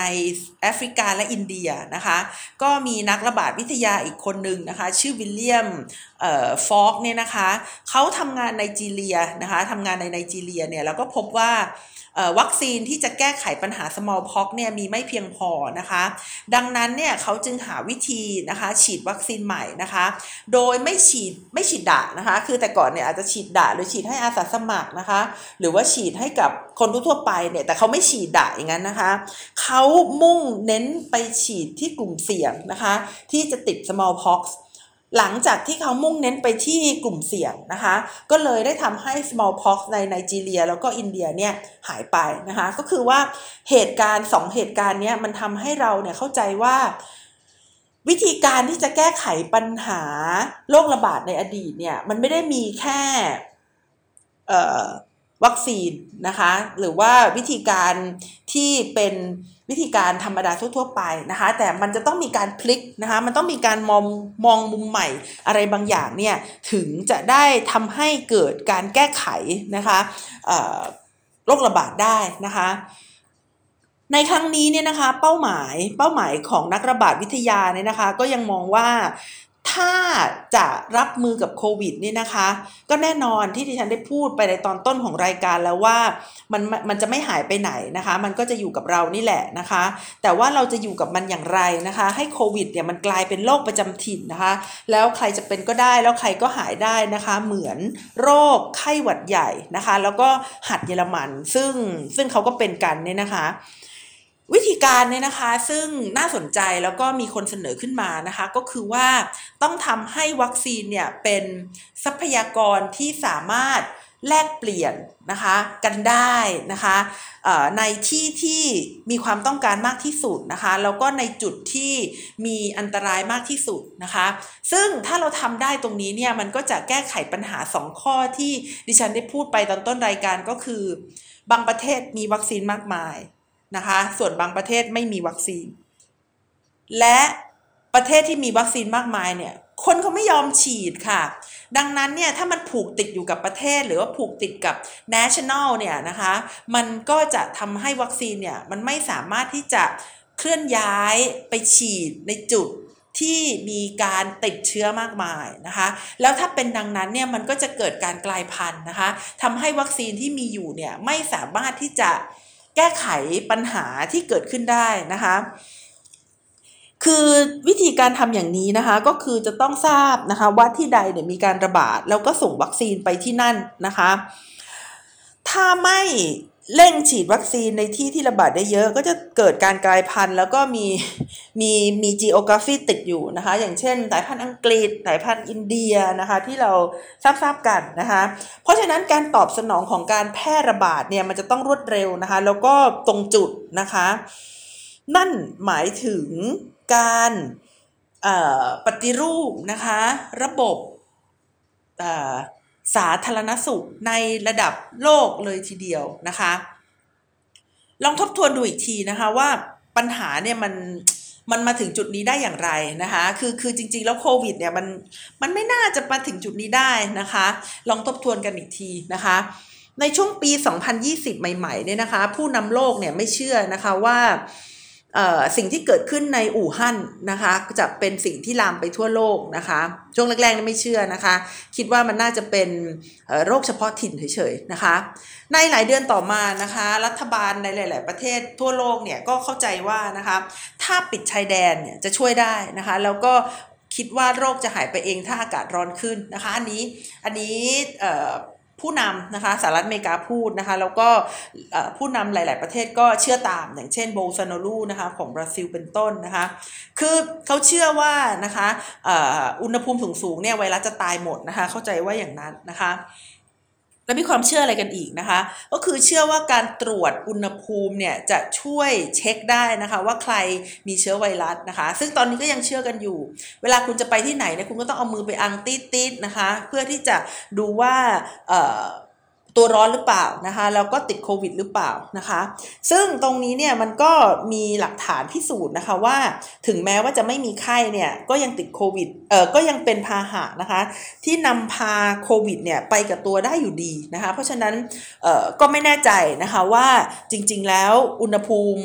แอฟริกาและอินเดียนะคะ ก็มีนักระบาดวิทยาอีกคนหนึ่งนะคะ ชื่อวิลเลียมฟอกเนี่ยนะคะเขาทำงานในจีเรียนะคะทำงานในไนจีเรียเนี่ยแล้วก็พบว่าวัคซีนที่จะแก้ไขปัญหา smallpox เนี่ยมีไม่เพียงพอนะคะ ดังนั้นเนี่ยเขาจึงหาวิธีนะคะฉีดวัคซีนใหม่นะคะ โดยไม่ฉีดไม่ฉีดดะนะคะ คือแต่ก่อนเนี่ยอาจจะฉีดดะหรือฉีดให้อาสาสมัครนะคะ หรือว่าฉีดให้กับคนทั่วไปเนี่ยแต่เขาไม่ฉีดดะอย่างนั้นนะคะ เขามุ่งเน้นไปฉีดที่กลุ่มเสี่ยงนะคะ ที่จะติด smallpox หลังจากที่เขามุ่งเน้นไปที่กลุ่มเสี่ยงนะคะ ก็เลยได้ทำให้ smallpox ในไนจีเรีย แล้วก็อินเดียเนี่ยหายไปนะคะ ก็คือว่าเหตุการณ์สองเหตุการณ์เนี้มันทำให้เราเนี่ยเข้าใจว่าวิธีการที่จะแก้ไขปัญหาโรคระบาดในอดีตเนี่ยมันไม่ได้มีแค่ วัคซีนนะคะหรือว่าวิธีการที่เป็นวิธีการธรรมดาทั่วๆไปนะคะแต่มันจะต้องมีการพลิกนะคะมันต้องมีการมองมองมุมใหม่อะไรบางอย่างเนี่ยถึงจะได้ทำให้เกิดการแก้ไขนะคะโรคระบาดได้นะคะในครั้งนี้เนี่ยนะคะเป้าหมายเป้าหมายของนักระบาดวิทยาเนี่ยนะคะ ก็ยังมองว่า ถ้าจะรับมือกับโควิดนี่นะคะ ก็แน่นอนที่ที่ฉันได้พูดไปในตอนต้นของรายการแล้วว่ามันมันจะไม่หายไปไหนนะคะ มันก็จะอยู่กับเรานี่แหละนะคะ แต่ว่าเราจะอยู่กับมันอย่างไรนะคะ ให้โควิดเนี่ยมันกลายเป็นโรคประจำถิ่นนะคะ แล้วใครจะเป็นก็ได้แล้วใครก็หายได้นะคะ เหมือนโรคไข้หวัดใหญ่นะคะ แล้วก็หัดเยอรมัน ซึ่งซึ่งเขาก็เป็นกันเนี่ยนะคะ วิธีการเนี่ยนะคะซึ่งน่าสนใจแล้วก็มีคนเสนอขึ้นมานะคะก็คือว่าต้องทำให้วัคซีนเนี่ยเป็นทรัพยากรที่สามารถแลกเปลี่ยนนะคะกันได้นะคะในที่ที่มีความต้องการมากที่สุดนะคะแล้วก็ในจุดที่มีอันตรายมากที่สุดนะคะซึ่งถ้าเราทำได้ตรงนี้เนี่ยมันก็จะแก้ไขปัญหา 2 ข้อที่ดิฉันได้พูดไปตอนต้นรายการก็คือ บางประเทศมีวัคซีนมากมาย นะคะ ส่วนบางประเทศไม่มีวัคซีน และประเทศที่มีวัคซีนมากมายเนี่ย คนเขาไม่ยอมฉีดค่ะ ดังนั้นเนี่ยถ้ามันผูกติดอยู่กับประเทศหรือว่าผูกติดกับ national เนี่ยนะคะ มันก็จะทำให้วัคซีนเนี่ยมันไม่สามารถที่จะเคลื่อนย้ายไปฉีดในจุดที่มีการติดเชื้อมากมายนะคะ แล้วถ้าเป็นดังนั้นเนี่ยมันก็จะเกิดการกลายพันธุ์นะคะทำให้วัคซีนที่มีอยู่เนี่ยไม่สามารถที่จะ แก้ไขปัญหาที่เกิดขึ้นได้นะคะ คือวิธีการทำอย่างนี้นะคะ ก็คือจะต้องทราบนะคะว่าที่ใดเนี่ยมีการระบาด แล้วก็ส่งวัคซีนไปที่นั่นนะคะ ถ้าไม่ เร่งฉีดวัคซีนในที่ที่ระบาดได้เยอะ ก็จะเกิดการกลายพันธุ์ แล้วก็มีมีมี geography ติดอยู่นะคะ อย่างเช่นสายพันธุ์อังกฤษสายพันธุ์อินเดียนะคะที่เราทราบทราบกันนะคะ เพราะฉะนั้นการตอบสนองของการแพร่ระบาดเนี่ยมันจะต้องรวดเร็วนะคะ แล้วก็ตรงจุดนะคะ นั่นหมายถึงการปฏิรูปนะคะ ระบบ สาธารณสุขในระดับโลกเลยทีเดียวนะคะ ลองทบทวนดูอีกทีนะคะว่าปัญหาเนี่ยมันมันมาถึงจุดนี้ได้อย่างไรนะคะ คือคือจริง ๆ แล้วโควิดเนี่ยมันมันไม่น่าจะมาถึงจุดนี้ได้นะคะ ลองทบทวนกันอีกทีนะคะ ในช่วงปี 2020 ใหม่ๆเนี่ยนะคะ ผู้นำโลกเนี่ยไม่เชื่อนะคะว่า สิ่งที่เกิดขึ้นในอู่ฮั่นนะคะจะเป็นสิ่งที่ลามไปทั่วโลกนะคะช่วงแรกๆไม่เชื่อนะคะ คิดว่ามันน่าจะเป็นโรคเฉพาะถิ่นเฉยๆนะคะ ในหลายเดือนต่อมานะคะ รัฐบาลในหลาย ๆ ประเทศทั่วโลกเนี่ยก็เข้าใจว่านะคะถ้าปิดชายแดนเนี่ยจะช่วยได้นะคะ แล้วก็คิดว่าโรคจะหายไปเองถ้าอากาศร้อนขึ้นนะคะ อันนี้อันนี้ ผู้นำนะคะสหรัฐอเมริกาพูดนะคะแล้วก็ผู้นำหลาย ๆ ประเทศก็เชื่อตาม อย่างเช่นโบซานอลูนะคะของบราซิลเป็นต้นนะคะคือเขาเชื่อว่านะคะอุณหภูมิสูง ๆ เนี่ยไวรัสจะตายหมดนะคะเข้าใจว่าอย่างนั้นนะคะ แล้วมีความเชื่ออะไรกันอีกนะคะ ก็คือเชื่อว่าการตรวจอุณหภูมิเนี่ยจะช่วยเช็คได้นะคะว่าใครมีเชื้อไวรัสนะคะ ซึ่งตอนนี้ก็ยังเชื่อกันอยู่ เวลาคุณจะไปที่ไหนเนี่ยคุณก็ต้องเอามือไปอังตีดๆนะคะ เพื่อที่จะดูว่า ตัวร้อนหรือเปล่านะคะแล้วก็ติดโควิดหรือเปล่านะคะ ซึ่งตรงนี้เนี่ยมันก็มีหลักฐานพิสูจน์นะคะว่าถึงแม้ว่าจะไม่มีไข้เนี่ยก็ยังติดโควิดเออก็ยังเป็นพาหะนะคะที่นำพาโควิดเนี่ยไปกับตัวได้อยู่ดีนะคะ เพราะฉะนั้นเออก็ไม่แน่ใจนะคะว่าจริงๆแล้วอุณหภูมิ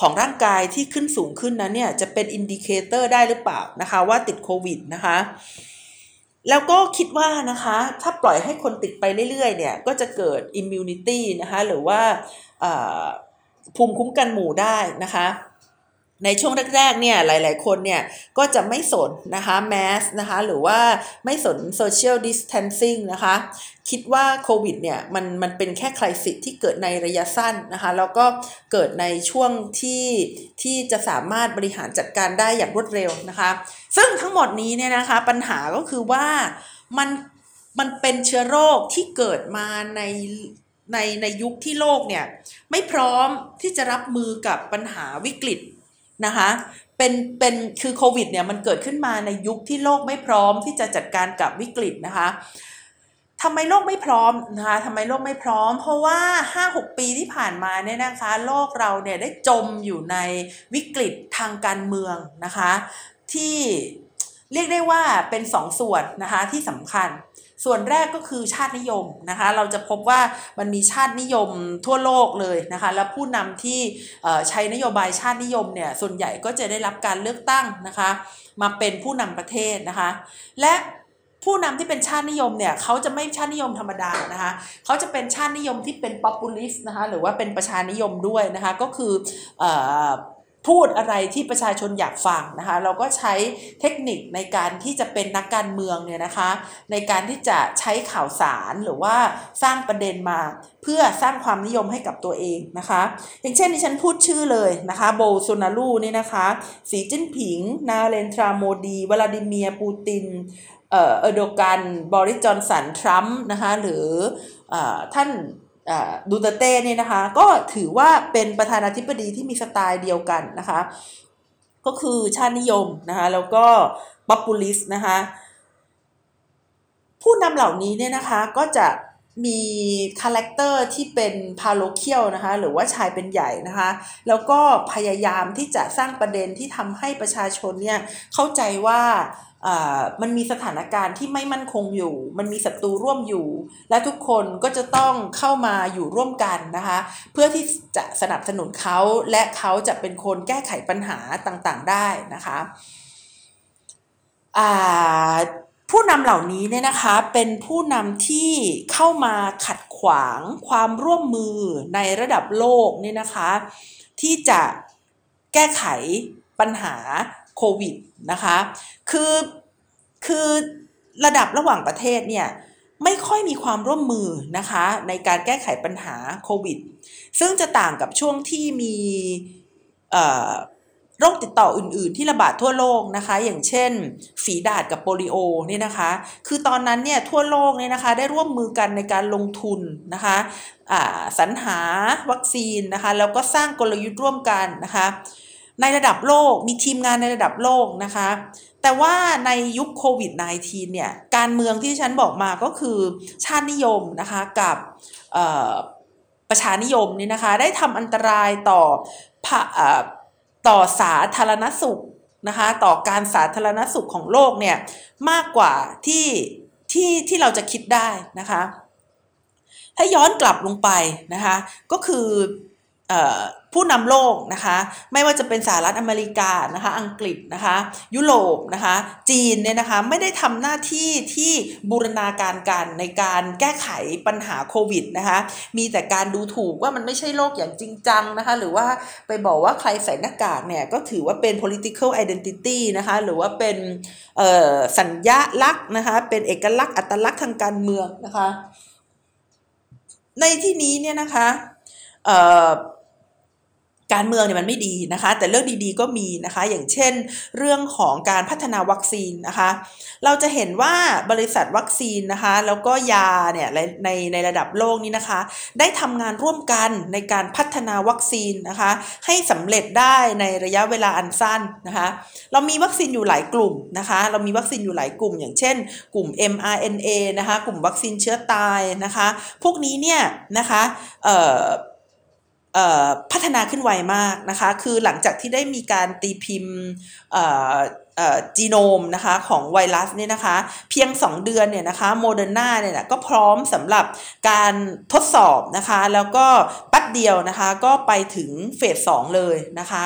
ของร่างกายที่ขึ้นสูงขึ้นนั้นเนี่ยจะเป็น indicator ได้หรือเปล่านะคะว่าติดโควิดนะคะ แล้วก็คิดว่านะคะถ้าปล่อยให้คนติดไปเรื่อยๆเนี่ยก็จะเกิด immunity นะคะหรือว่าภูมิคุ้มกันหมู่ได้นะคะ ในช่วงแรกๆเนี่ยหลายๆคนเนี่ยก็จะไม่สนนะคะแมสนะคะหรือว่าไม่สน social distancing นะคะคิดว่าโควิดเนี่ยมันมันเป็นแค่ crisis ที่เกิดในระยะสั้นนะคะแล้วก็เกิดในช่วงที่ที่จะสามารถบริหารจัดการได้อย่างรวดเร็วนะคะ ซึ่งทั้งหมดนี้เนี่ยนะคะปัญหาก็คือว่ามันมันเป็นเชื้อโรคที่เกิดมาในในในยุคที่โลกเนี่ยไม่พร้อมที่จะรับมือกับปัญหาวิกฤต นะคะเป็นเป็นคือโควิดเนี่ยมันเกิดขึ้นมาในยุคที่โลกไม่พร้อมที่จะจัดการกับวิกฤตนะคะทำไมโลกไม่พร้อมนะคะทำไมโลกไม่พร้อม เพราะว่า 5-6 ปีที่ผ่านมาเนี่ยนะคะ โลกเราเนี่ยได้จมอยู่ในวิกฤตทางการเมืองนะคะ ที่เรียกได้ว่าเป็นสองส่วนนะคะที่สำคัญ ส่วนแรกก็คือชาตินิยมนะคะ เราจะพบว่ามันมีชาตินิยมทั่วโลกเลยนะคะ แล้วผู้นำที่ใช้นโยบายชาตินิยมเนี่ยส่วนใหญ่ก็จะได้รับการเลือกตั้งนะคะ มาเป็นผู้นำประเทศนะคะ และผู้นำที่เป็นชาตินิยมเนี่ยเขาจะไม่ชาตินิยมธรรมดานะคะเขาจะเป็นชาตินิยมที่เป็น populist นะคะหรือว่าเป็นประชานิยมด้วยนะคะก็คือ พูดอะไรที่ประชาชนอยากฟังนะคะ เราก็ใช้เทคนิคในการที่จะเป็นนักการเมืองเนี่ยนะคะ ในการที่จะใช้ข่าวสารหรือว่าสร้างประเด็นมา เพื่อสร้างความนิยมให้กับตัวเองนะคะ อย่างเช่นที่ฉันพูดชื่อเลยนะคะโบลโซนารูนี่นะคะสีจิ้นผิง นเรนทราโมดีวลาดิเมียร์ ปูตินเอ่อแอร์โดอัน บอริส จอห์นสันทรัมป์นะคะหรืออท่าน ดูเตร์เตเนี่ยนะคะ ก็ถือว่าเป็นประธานาธิบดีที่มีสไตล์เดียวกันนะคะ ก็คือชาตินิยมนะคะ แล้วก็ populist นะคะ ผู้นำเหล่านี้เนี่ยนะคะก็จะมี character ที่เป็น patriarchal นะคะหรือว่าชายเป็นใหญ่นะคะ แล้วก็พยายามที่จะสร้างประเด็นที่ทำให้ประชาชนเนี่ยเข้าใจว่า มันมีสถานการณ์ที่ไม่มั่นคงอยู่ มันมีศัตรูร่วมอยู่ และทุกคนก็จะต้องเข้ามาอยู่ร่วมกันนะคะ เพื่อที่จะสนับสนุนเขาและเขาจะเป็นคนแก้ไขปัญหาต่างๆได้นะคะผู้นำเหล่านี้เนี่ยนะคะเป็นผู้นำที่เข้ามาขัดขวางความร่วมมือในระดับโลกเนี่ยนะคะ ที่จะแก้ไขปัญหา โควิดนะคะคือคือระดับระหว่างประเทศเนี่ยไม่ค่อยมีความร่วมมือนะคะในการแก้ไขปัญหาโควิด ซึ่งจะต่างกับช่วงที่มีโรคติดต่ออื่น ๆ ที่ระบาดทั่วโลกนะคะ อย่างเช่น ฝีดาษกับโปลิโอนี่นะคะ คือตอนนั้นเนี่ยทั่วโลกเนี่ยนะคะได้ร่วมมือกันในการลงทุนนะคะสรรหาวัคซีนนะคะแล้วก็สร้างกลยุทธ์ร่วมกันนะคะ ในระดับโลกมีทีมงานในระดับโลกนะคะ แต่ว่าในยุคโควิด -19 เนี่ยการเมืองที่ฉันบอกมาก็คือชาตินิยมนะคะกับประชานิยมนี่นะคะ ได้ทำอันตรายต่อต่อสาธารณสุขนะคะต่อการสาธารณสุขของโลกเนี่ยมากกว่าที่ที่ที่เราจะคิดได้นะคะ ถ้าย้อนกลับลงไปนะคะ ก็คือ ผู้นำโลกนะคะไม่ว่าจะเป็นสหรัฐอเมริกานะคะอังกฤษนะคะยุโรปนะคะจีนเนี่ยนะคะไม่ได้ทำหน้าที่ที่บูรณาการกันในการแก้ไขปัญหาโควิดนะคะมีแต่การดูถูกว่ามันไม่ใช่โรคอย่างจริงจังนะคะหรือว่าไปบอกว่าใครใส่หน้ากากเนี่ยก็ถือว่าเป็น political identity นะคะหรือว่าเป็นสัญญาลักษณ์นะคะเป็นเอกลักษณ์อัตลักษณ์ทางการเมืองนะคะในที่นี้เนี่ยนะคะ การเมืองเนี่ยมันไม่ดีนะคะ แต่เรื่องดีๆก็มีนะคะ อย่างเช่น เรื่องของการพัฒนาวัคซีนนะคะ เราจะเห็นว่าบริษัทวัคซีนนะคะ แล้วก็ยาเนี่ยในในระดับโลกนี้นะคะ ได้ทำงานร่วมกันในการพัฒนาวัคซีนนะคะ ให้สำเร็จได้ในระยะเวลาอันสั้นนะคะ เรามีวัคซีนอยู่หลายกลุ่มนะคะ เรามีวัคซีนอยู่หลายกลุ่ม อย่างเช่น กลุ่ม mRNA นะคะ กลุ่มวัคซีนเชื้อตายนะคะ พวกนี้เนี่ยนะคะเอ่อ พัฒนาขึ้นไวมากนะคะ คือหลังจากที่ได้มีการตีพิมพ์จีโนมนะคะของไวรัสเนี่ยนะคะ เพียง 2 เดือนเนี่ยนะคะโมเดอร์นาเนี่ยก็พร้อมสำหรับการทดสอบนะคะ แล้วก็แป๊บเดียวนะคะ ก็ไปถึง phase สองเลยนะคะ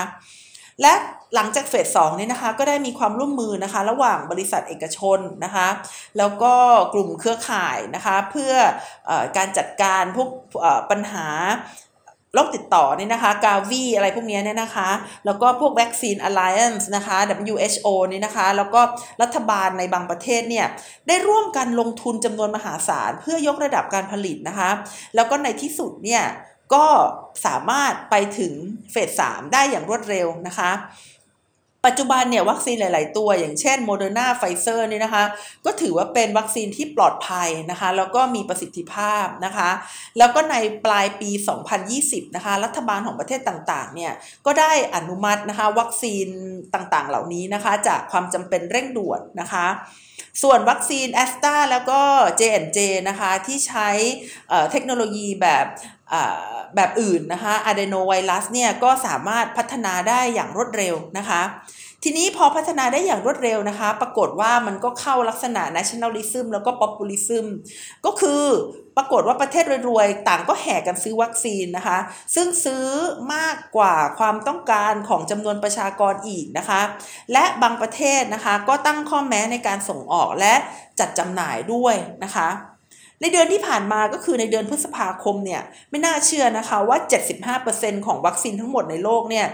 และหลังจาก phase สองนี่นะคะก็ได้มีความร่วมมือนะคะ ระหว่างบริษัทเอกชนนะคะ แล้วก็กลุ่มเครือข่ายนะคะ เพื่อการจัดการพวกปัญหา โรคติดต่อนี่นะคะ GAVI อะไรพวกนี้เนี่ยนะคะ แล้วก็พวกวัคซีนอ Alliance นะคะ WHO นี่นะคะ แล้วก็รัฐบาลในบางประเทศเนี่ยได้ร่วมกันลงทุนจำนวนมหาศาล เพื่อยกระดับการผลิตนะคะ แล้วก็ในที่สุดเนี่ยก็สามารถไปถึง phase 3ได้อย่างรวดเร็วนะคะ ปัจจุบันเนี่ยวัคซีนหลาย ๆ ตัว อย่างเช่นโมเดอร์นาไฟเซอร์นี่นะคะ ก็ถือว่าเป็นวัคซีนที่ปลอดภัยนะคะ แล้วก็มีประสิทธิภาพนะคะ แล้วก็ในปลายปี 2020 นะคะ รัฐบาลของประเทศต่าง ๆ เนี่ย ก็ได้อนุมัตินะคะ วัคซีนต่าง ๆ เหล่านี้นะคะ จากความจำเป็นเร่งด่วนนะคะ ส่วนวัคซีนแอสตราแล้วก็ J&J นะคะที่ใช้เทคโนโลยีแบบแบบอื่นนะคะ adenovirus เนี่ยก็สามารถพัฒนาได้อย่างรวดเร็วนะคะ ทีนี้พอพัฒนาได้อย่างรวดเร็วนะคะ ปรากฏว่ามันก็เข้าลักษณะ nationalism แล้วก็ populism ก็คือปรากฏว่าประเทศรวยๆ ต่างก็แห่กันซื้อวัคซีนนะคะ ซึ่งซื้อมากกว่าความต้องการของจำนวนประชากรอีกนะคะ และบางประเทศนะคะก็ตั้งข้อแม้ในการส่งออกและจัดจำหน่ายด้วยนะคะในเดือนที่ผ่านมาก็คือในเดือนพฤษภาคมเนี่ยไม่น่าเชื่อนะคะว่า 75%ของวัคซีนทั้งหมดในโลกเนี่ย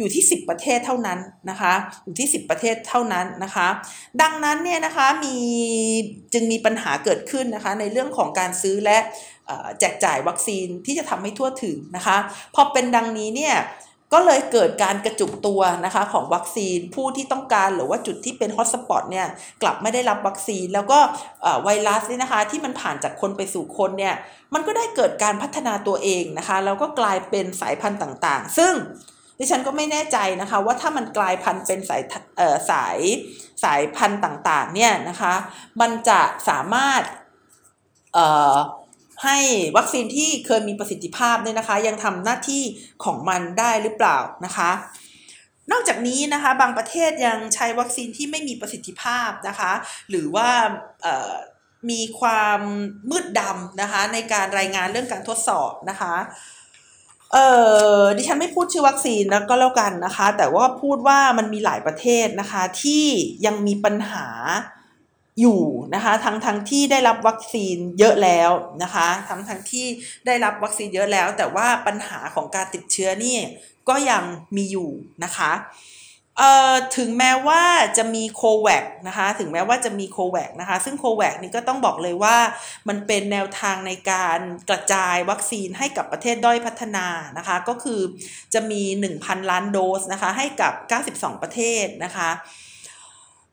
อยู่ที่ 10 ประเทศเท่านั้นนะคะ อยู่ที่ 10 ประเทศเท่านั้นนะคะ ดังนั้นเนี่ยนะคะมีจึงมีปัญหาเกิดขึ้นนะคะในเรื่องของการซื้อและแจกจ่ายวัคซีนที่จะทำให้ทั่วถึงนะคะ พอเป็นดังนี้เนี่ยก็เลยเกิดการกระจุกตัวนะคะของวัคซีนผู้ที่ต้องการหรือว่าจุดที่เป็นฮอตสปอตเนี่ยกลับไม่ได้รับวัคซีน แล้วก็ไวรัสนี่นะคะที่มันผ่านจากคนไปสู่คนเนี่ยมันก็ได้เกิดการพัฒนาตัวเองนะคะแล้วก็กลายเป็นสายพันธุ์ต่างๆ ซึ่ง ดิฉันก็ไม่แน่ใจนะคะ ว่าถ้ามันกลายพันธุ์เป็นสายสายสายพันธุ์ต่างๆเนี่ยนะคะ มันจะสามารถให้วัคซีนที่เคยมีประสิทธิภาพเนี่ยนะคะ ยังทำหน้าที่ของมันได้หรือเปล่านะคะ นอกจากนี้นะคะบางประเทศยังใช้วัคซีนที่ไม่มีประสิทธิภาพนะคะ หรือว่ามีความมืดดำนะคะในการรายงานเรื่องการทดสอบนะคะ เออดิฉันไม่พูดชื่อวัคซีนแล้วก็แล้วกันนะคะ แต่ว่าพูดว่ามันมีหลายประเทศนะคะ ที่ยังมีปัญหาอยู่นะคะทั้งทั้งที่ได้รับวัคซีนเยอะแล้วนะคะทั้งทั้งที่ได้รับวัคซีนเยอะแล้ว แต่ว่าปัญหาของการติดเชื้อนี่ก็ยังมีอยู่นะคะ เอ่อถึงแม้ว่าจะมีโควิดนะคะถึงแม้ว่าจะมีโควิดนะคะซึ่งโควิดนี่ก็ต้องบอกเลยว่ามันเป็นแนวทางในการกระจายวัคซีนให้กับประเทศด้อยพัฒนานะคะก็คือจะมี 1,000 ล้านโดสนะคะให้กับ 92 ประเทศนะคะ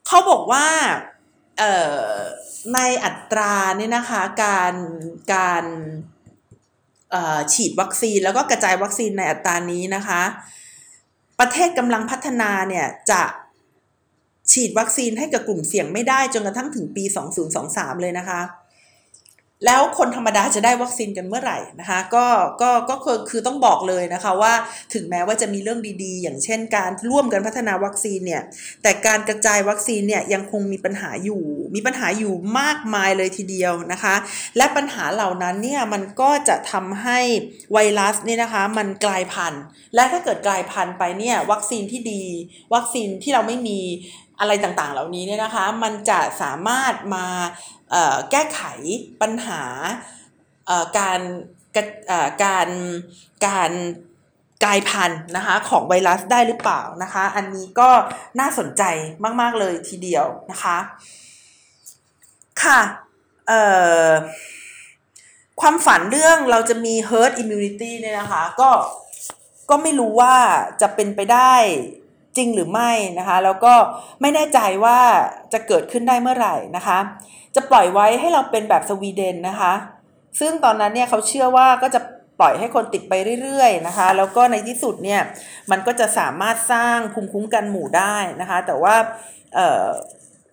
เขาบอกว่าในอัตราเนี่ยนะคะการการฉีดวัคซีนแล้วก็กระจายวัคซีนในอัตรานี้นะคะ ประเทศกำลังพัฒนาเนี่ยจะฉีดวัคซีนให้กับกลุ่มเสี่ยงไม่ได้จนกระทั่งถึงปี 2023 เลยนะคะ แล้วคนธรรมดาจะได้วัคซีนกันเมื่อไหร่นะคะก็ก็ก็คือคือต้องบอกเลยนะคะว่าถึงแม้ว่าจะมีเรื่องดีๆ อย่างเช่น การร่วมกันพัฒนาวัคซีนเนี่ยแต่การกระจายวัคซีนเนี่ยยังคงมีปัญหาอยู่ มีปัญหาอยู่มากมายเลยทีเดียวนะคะ และปัญหาเหล่านั้นเนี่ยมันก็จะทำให้ไวรัสเนี่ยนะคะมันกลายพันธุ์ และถ้าเกิดกลายพันธุ์ไปเนี่ยวัคซีนที่ดี วัคซีนที่เราไม่มี อะไรต่างๆ เหล่านี้เนี่ยนะคะ มันจะสามารถมาแก้ไขปัญหาการการการกลายพันธุ์นะคะของไวรัสได้หรือเปล่านะคะ อันนี้ก็น่าสนใจมาก ๆ เลยทีเดียวนะคะ ค่ะความฝันเรื่องเราจะมี herd immunity เนี่ยนะคะ ก็ก็ไม่รู้ว่าจะเป็นไปได้ จริงหรือไม่นะคะ แล้วก็ไม่แน่ใจว่าจะเกิดขึ้นได้เมื่อไหร่นะคะ จะปล่อยไว้ให้เราเป็นแบบสวีเดนนะคะ ซึ่งตอนนั้นเนี่ยเขาเชื่อว่าก็จะปล่อยให้คนติดไปเรื่อยๆนะคะ แล้วก็ในที่สุดเนี่ยมันก็จะสามารถสร้างภูมิคุ้มกันหมู่ได้นะคะ แต่ว่าเอ่อ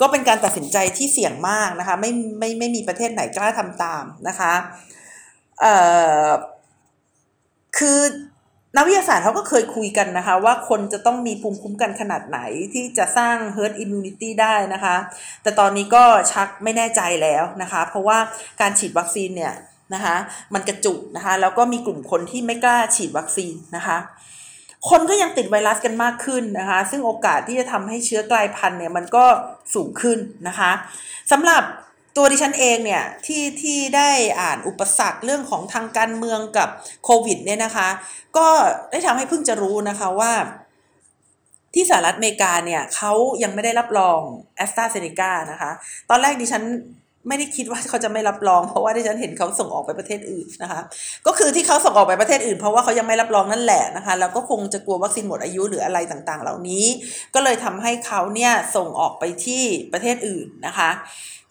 ก็เป็นการตัดสินใจที่เสี่ยงมากนะคะไม่ไม่ไม่มีประเทศไหนกล้าทำตามนะคะเอ่อคือ นักวิทยาศาสตร์เขาก็เคยคุยกันนะคะ ว่าคนจะต้องมีภูมิคุ้มกันขนาดไหนที่จะสร้าง herd immunity ได้นะคะ แต่ตอนนี้ก็ชักไม่แน่ใจแล้วนะคะ เพราะว่าการฉีดวัคซีนเนี่ยนะคะมันกระจุกนะคะแล้วก็มีกลุ่มคนที่ไม่กล้าฉีดวัคซีนนะคะคนก็ยังติดไวรัสกันมากขึ้นนะคะ ซึ่งโอกาสที่จะทำให้เชื้อกลายพันธุ์เนี่ยมันก็สูงขึ้นนะคะสำหรับ ตัวดิฉันเองเนี่ยที่ที่ได้อ่านอุปสรรคเรื่องของทางการเมืองกับโควิดเนี่ยนะคะ ก็ได้ทำให้เพิ่งจะรู้นะคะว่า ที่สหรัฐอเมริกาเนี่ยเขายังไม่ได้รับรองแอสตราเซเนกานะคะ ตอนแรกดิฉันไม่ได้คิดว่าเขาจะไม่รับรอง เพราะว่าที่ฉันเห็นเขาส่งออกไปประเทศอื่นนะคะ ก็คือที่เขาส่งออกไปประเทศอื่น เพราะว่าเขายังไม่รับรองนั่นแหละนะคะแล้วก็คงจะกลัววัคซีนหมดอายุหรืออะไรต่างๆ เหล่านี้ ก็เลยทำให้เขาเนี่ยส่งออกไปที่ประเทศอื่นนะคะ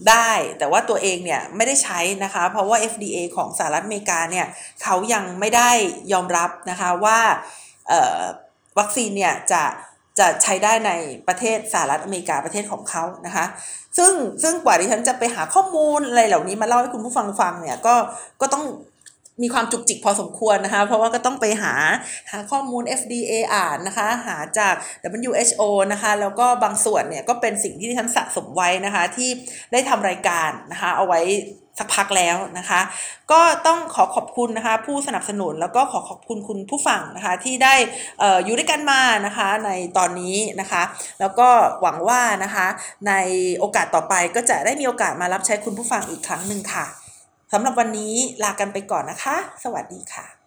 ได้แต่ว่าตัวเองเนี่ยไม่ได้ใช้นะคะ เพราะว่า FDA ของสหรัฐอเมริกาเนี่ยเขายังไม่ได้ยอมรับนะคะว่าวัคซีนเนี่ยจะจะใช้ได้ในประเทศสหรัฐอเมริกาประเทศของเขานะคะ ซึ่งซึ่งกว่าที่ฉันจะไปหาข้อมูลอะไรเหล่านี้มาเล่าให้คุณผู้ฟังฟังเนี่ยก็ก็ต้อง มีความจุกจิกพอสมควรนะคะ เพราะว่าก็ต้องไปหาหาข้อมูล FDA อ่านนะคะ หาจาก WHO นะคะ แล้วก็บางส่วนเนี่ยก็เป็นสิ่งที่ที่ฉันสะสมไว้นะคะ ที่ได้ทำรายการนะคะ เอาไว้สักพักแล้วนะคะ ก็ต้องขอขอบคุณนะคะ ผู้สนับสนุนแล้วก็ขอขอบคุณคุณผู้ฟังนะคะ ที่ได้ออยู่ด้วยกันมานะคะในตอนนี้นะคะ แล้วก็หวังว่านะคะ ในโอกาสต่อไปก็จะได้มีโอกาสมารับใช้คุณผู้ฟังอีกครั้งหนึ่งค่ะ สำหรับวันนี้ลากันไปก่อนนะคะ สวัสดีค่ะ